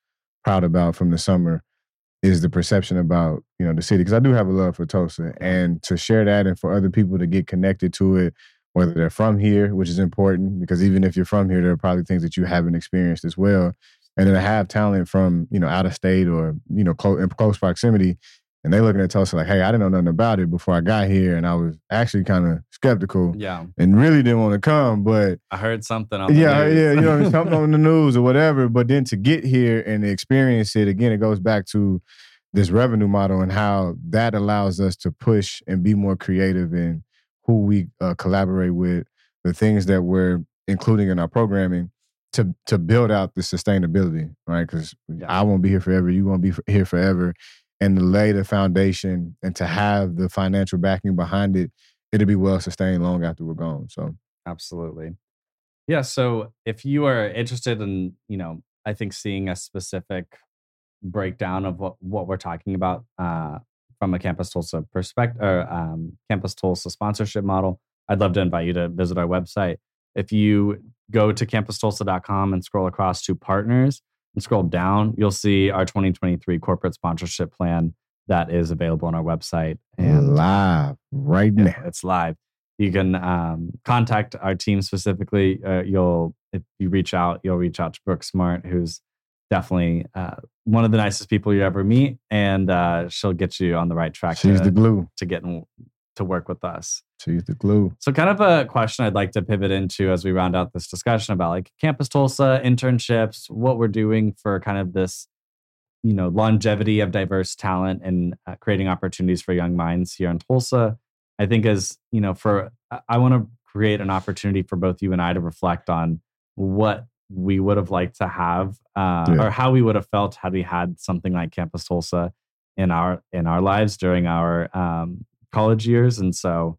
proud about from the summer is the perception about, you know, the city. Because I do have a love for Tulsa. And to share that and for other people to get connected to it, whether they're from here, which is important, because even if you're from here, there are probably things that you haven't experienced as well. And then to have talent from, you know, out of state or, you know, close, in close proximity and they looking at Tulsa like, hey, I didn't know nothing about it before I got here, and I was actually kind of skeptical. Yeah, and really didn't want to come, but I heard something. on Yeah, yeah, you know, something on the news or whatever. But then to get here and experience it again, it goes back to this revenue model and how that allows us to push and be more creative in who we uh, collaborate with, the things that we're including in our programming to to build out the sustainability, right? Because yeah. I won't be here forever. You won't be here forever and to lay the foundation and to have the financial backing behind it, it'll be well sustained long after we're gone. So absolutely. Yeah. So if you are interested in, you know, I think seeing a specific breakdown of what, what we're talking about uh, from a Campus Tulsa perspective or um, Campus Tulsa sponsorship model, I'd love to invite you to visit our website. If you go to campustulsa.com and scroll across to partners, and scroll down, you'll see our 2023 corporate sponsorship plan that is available on our website. And live right yeah, now. It's live. You can um, contact our team specifically. Uh, you'll, if you reach out, you'll reach out to Brooke Smart, who's definitely uh, one of the nicest people you ever meet, and uh, she'll get you on the right track. She's to, the glue to get in, to work with us. She's the glue. So, kind of a question I'd like to pivot into as we round out this discussion about like Campus Tulsa internships, what we're doing for kind of this, you know, longevity of diverse talent and uh, creating opportunities for young minds here in Tulsa. I think as you know, for I want to create an opportunity for both you and I to reflect on what we would have liked to have, uh, yeah. or how we would have felt had we had something like Campus Tulsa in our in our lives during our um, college years, and so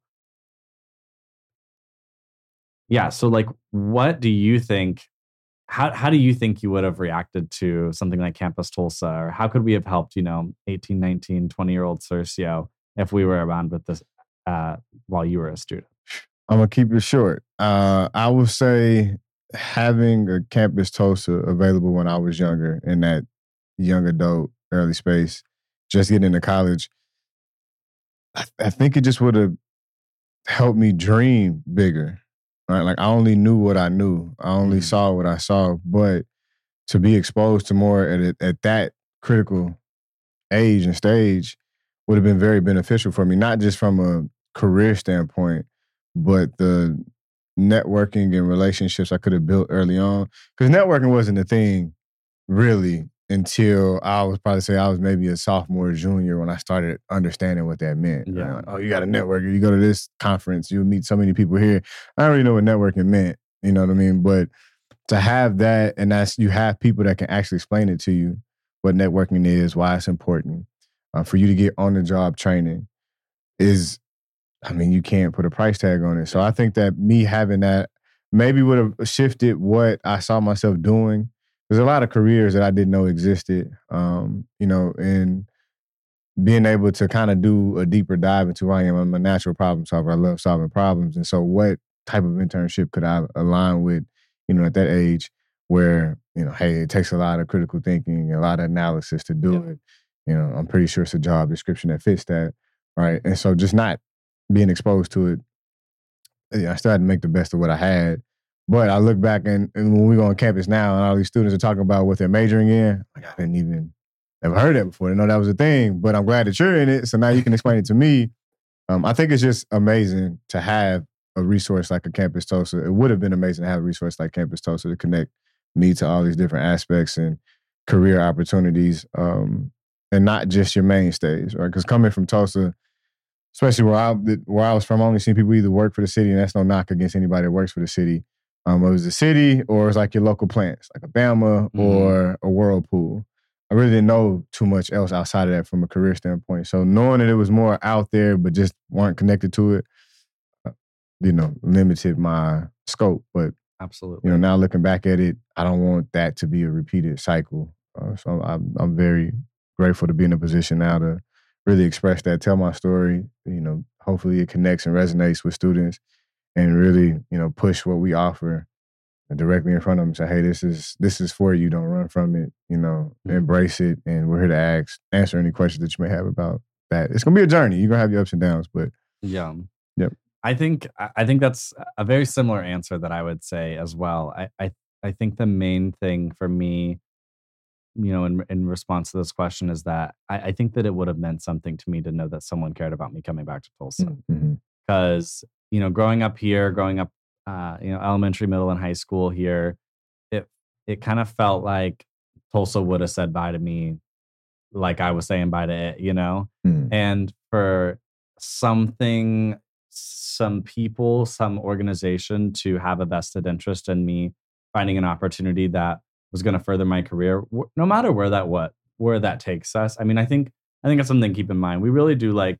yeah. So, like, what do you think? How how do you think you would have reacted to something like Campus Tulsa, or how could we have helped, you know, 18, 19, 20 year old Curcio if we were around with this uh, while you were a student? I'm gonna keep it short. Uh, I would say having a Campus Tulsa available when I was younger in that young adult early space, just getting into college, I, I think it just would have helped me dream bigger Right? Like I only knew what I knew. I only mm. saw what I saw. But to be exposed to more at at that critical age and stage would have been very beneficial for me, not just from a career standpoint, but the networking and relationships I could have built early on. Because networking wasn't a thing really until I was probably say I was maybe a sophomore, or junior when I started understanding what that meant. Yeah. Like, oh, you got a network. You go to this conference, you meet so many people here. I don't really know what networking meant. You know what I mean? But to have that, and that's you have people that can actually explain it to you what networking is, why it's important, uh, for you to get on the job training is, I mean, you can't put a price tag on it. So I think that me having that maybe would have shifted what I saw myself doing there's a lot of careers that I didn't know existed. Um, you know, and being able to kind of do a deeper dive into who I am. I'm a natural problem solver. I love solving problems. And so what type of internship could I align with, you know, at that age where, you know, hey, it takes a lot of critical thinking, a lot of analysis to do yeah. it. You know, I'm pretty sure it's a job description that fits that. Right. And so just not being exposed to it, I still had to make the best of what I had. But I look back and, and when we go on campus now and all these students are talking about what they're majoring in, like I didn't even ever heard that before. I know that was a thing, but I'm glad that you're in it. So now you can explain it to me. Um, I think it's just amazing to have a resource like a Campus Tulsa. It would have been amazing to have a resource like Campus Tulsa to connect me to all these different aspects and career opportunities, um, and not just your mainstays, right? Because coming from Tulsa, especially where I where I was from, I only seen people either work for the city, and that's no knock against anybody that works for the city. Um, it was a city or it was like your local plants, like a Bama mm-hmm. or a Whirlpool. I really didn't know too much else outside of that from a career standpoint. So knowing that it was more out there, but just weren't connected to it, uh, you know, limited my scope. But absolutely, you know, now looking back at it, I don't want that to be a repeated cycle. Uh, so I'm I'm very grateful to be in a position now to really express that, tell my story. You know, hopefully it connects and resonates with students and really, you know, push what we offer directly in front of them. Say, hey, this is this is for you. Don't run from it. You know, mm-hmm. embrace it, and we're here to ask, answer any questions that you may have about that. It's gonna be a journey. You're gonna have your ups and downs, but yeah, yep. I think I think that's a very similar answer that I would say as well. I I, I think the main thing for me, you know, in in response to this question is that I, I think that it would have meant something to me to know that someone cared about me coming back to Tulsa. Mm-hmm because you know, growing up here, growing up, uh, you know, elementary, middle, and high school here, it it kind of felt like Tulsa would have said bye to me, like I was saying bye to it, you know. Mm. And for something, some people, some organization to have a vested interest in me finding an opportunity that was going to further my career, no matter where that what where that takes us. I mean, I think I think it's something to keep in mind. We really do like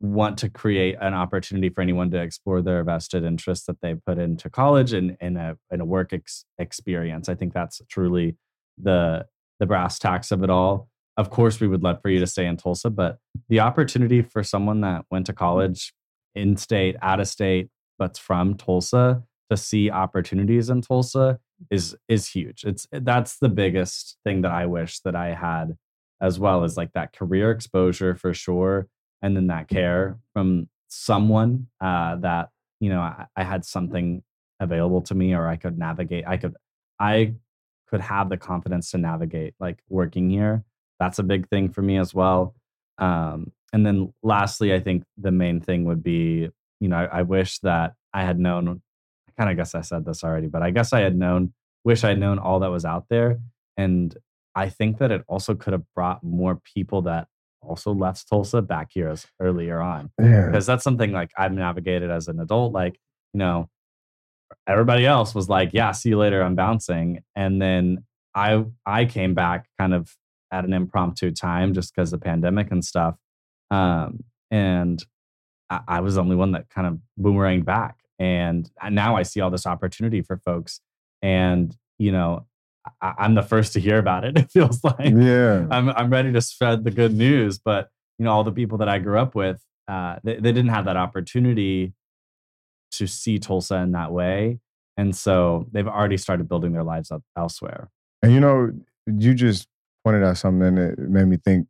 want to create an opportunity for anyone to explore their vested interests that they put into college and in a in a work ex- experience. I think that's truly the the brass tacks of it all. Of course, we would love for you to stay in Tulsa, but the opportunity for someone that went to college in state, out of state, but's from Tulsa to see opportunities in Tulsa is is huge. It's that's the biggest thing that I wish that I had as well as like that career exposure for sure and then that care from someone uh, that you know I, I, had something available to me or i could navigate i could i could have the confidence to navigate like working here. That's a big thing for me as well. Um, and then lastly i think the main thing would be you know i, I wish that i had known i kind of guess i said this already but i guess i had known wish I'd known all that was out there. And i think that it also could have brought more people that also left Tulsa back here as earlier on because that's something like I've navigated as an adult. Like, you know, everybody else was like, "Yeah, see you later. I'm bouncing," and then I I came back kind of at an impromptu time just because the pandemic and stuff, um, and I, I was the only one that kind of boomeranged back, and now I see all this opportunity for folks, and you know, I, I'm the first to hear about it. It feels like Yeah. I'm I'm ready to spread the good news, but you know, all the people that I grew up with, uh, they, they didn't have that opportunity to see Tulsa in that way, and so they've already started building their lives up elsewhere. And you know, you just pointed out something that made me think.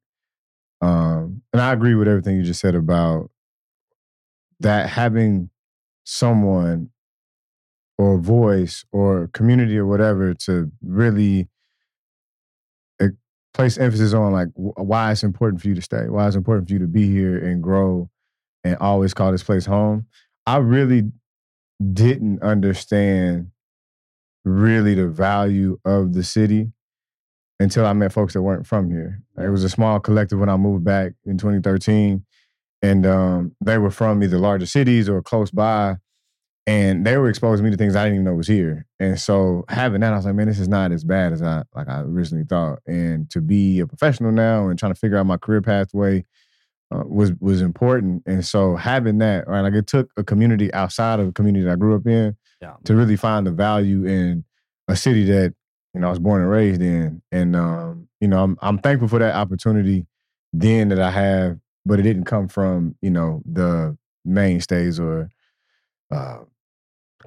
Um, and I agree with everything you just said about that having someone or voice or community or whatever to really eh, place emphasis on like why it's important for you to stay, why it's important for you to be here and grow and always call this place home. I really didn't understand really the value of the city until I met folks that weren't from here. It was a small collective when I moved back in 2013, and um, they were from either larger cities or close by, and they were exposing me to things I didn't even know was here. And so having that, I was like, man, this is not as bad as I like I originally thought. And to be a professional now and trying to figure out my career pathway uh, was was important. And so having that, right, like it took a community outside of the community that I grew up in Yeah. to really find the value in a city that you know I was born and raised in, and um, you know I'm I'm thankful for that opportunity then that I have, but it didn't come from you know the mainstays or uh,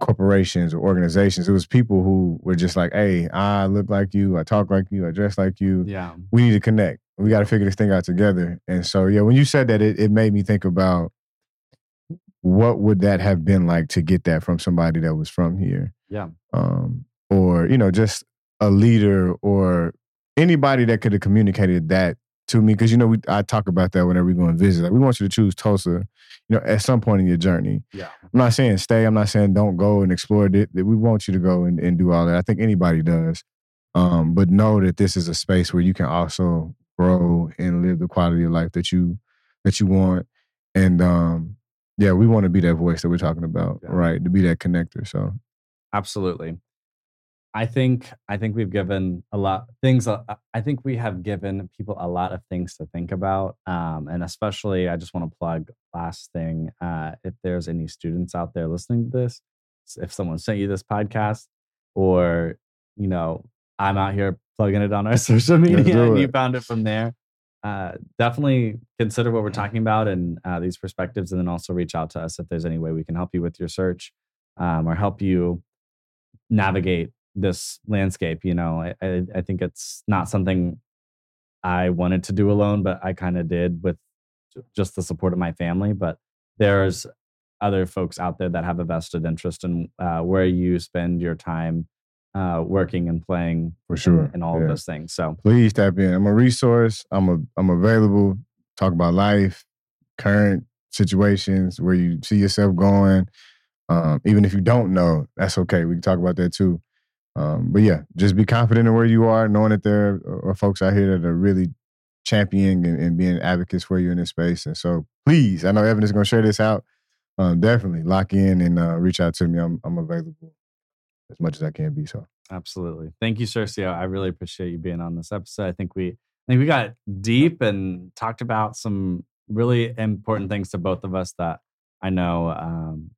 corporations or organizations. It was people who were just like, "Hey, I look like you, I talk like you, I dress like you. Yeah, We need to connect. We got to figure this thing out together." And so yeah, when you said that, it, it made me think about what would that have been like to get that from somebody that was from here yeah, um, or you know just a leader or anybody that could have communicated that to me because you know we, I talk about that whenever we go and visit. Like we want you to choose Tulsa, you know, at some point in your journey. yeah, I'm not saying stay. I'm not saying don't go and explore it. That We want you to go and, and do all that. I think anybody does, um, but know that this is a space where you can also grow and live the quality of life that you that you want. And um, yeah, we want to be that voice that we're talking about, Yeah. right? To be that connector. So absolutely. I think I think we've given a lot things. uh, I think we have given people a lot of things to think about, um, and especially I just want to plug last thing. Uh, if there's any students out there listening to this, if someone sent you this podcast, or you know, I'm out here plugging it on our social media, and you found it from there. Uh, definitely consider what we're talking about and uh, these perspectives, and then also reach out to us if there's any way we can help you with your search um, or help you navigate this landscape. You know, I, I, I think it's not something I wanted to do alone, but I kind of did with just the support of my family. But there's other folks out there that have a vested interest in uh, where you spend your time uh, working and playing For sure, and, and all yeah. of those things. So please tap in. I'm a resource. I'm a I'm available. Talk about life, current situations, where you see yourself going. Um, even if you don't know, that's okay. We can talk about that too. Um, but yeah, just be confident in where you are, knowing that there are, folks out here that are really championing and, and being advocates for you in this space. And so please, I know Evan is going to share this out. Um, definitely lock in and uh, reach out to me. I'm I'm available as much as I can be. So Absolutely. Thank you, Curcio. I really appreciate you being on this episode. I think we I think we got deep and talked about some really important things to both of us that I know um,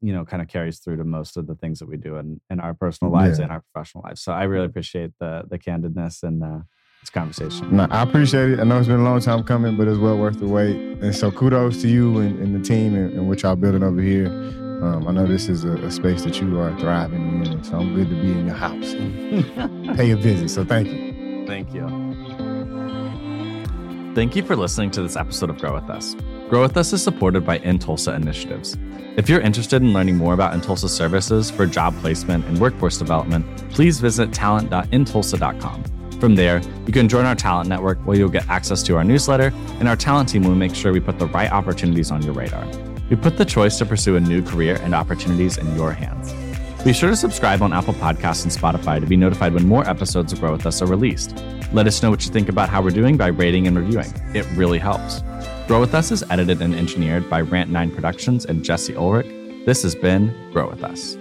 you know, kind of carries through to most of the things that we do in, in our personal lives Yeah. and our professional lives. So I really appreciate the the candidness and uh, this conversation. No, I appreciate it. I know it's been a long time coming, but it's well worth the wait. And so kudos to you and, and the team and, and what y'all building over here. Um, I know this is a, a space that you are thriving in, so I'm good to be in your house. Pay a visit, so thank you. Thank you. Thank you for listening to this episode of Grow With Us. Grow With Us is supported by Intulsa Initiatives. If you're interested in learning more about Intulsa services for job placement and workforce development, please visit talent.intulsa.com. From there, you can join our talent network where you'll get access to our newsletter, and our talent team will make sure we put the right opportunities on your radar. We put the choice to pursue a new career and opportunities in your hands. Be sure to subscribe on Apple Podcasts and Spotify to be notified when more episodes of Grow With Us are released. Let us know what you think about how we're doing by rating and reviewing. It really helps. Grow With Us is edited and engineered by Rant9 Productions and Jesse Ulrich. This has been Grow With Us.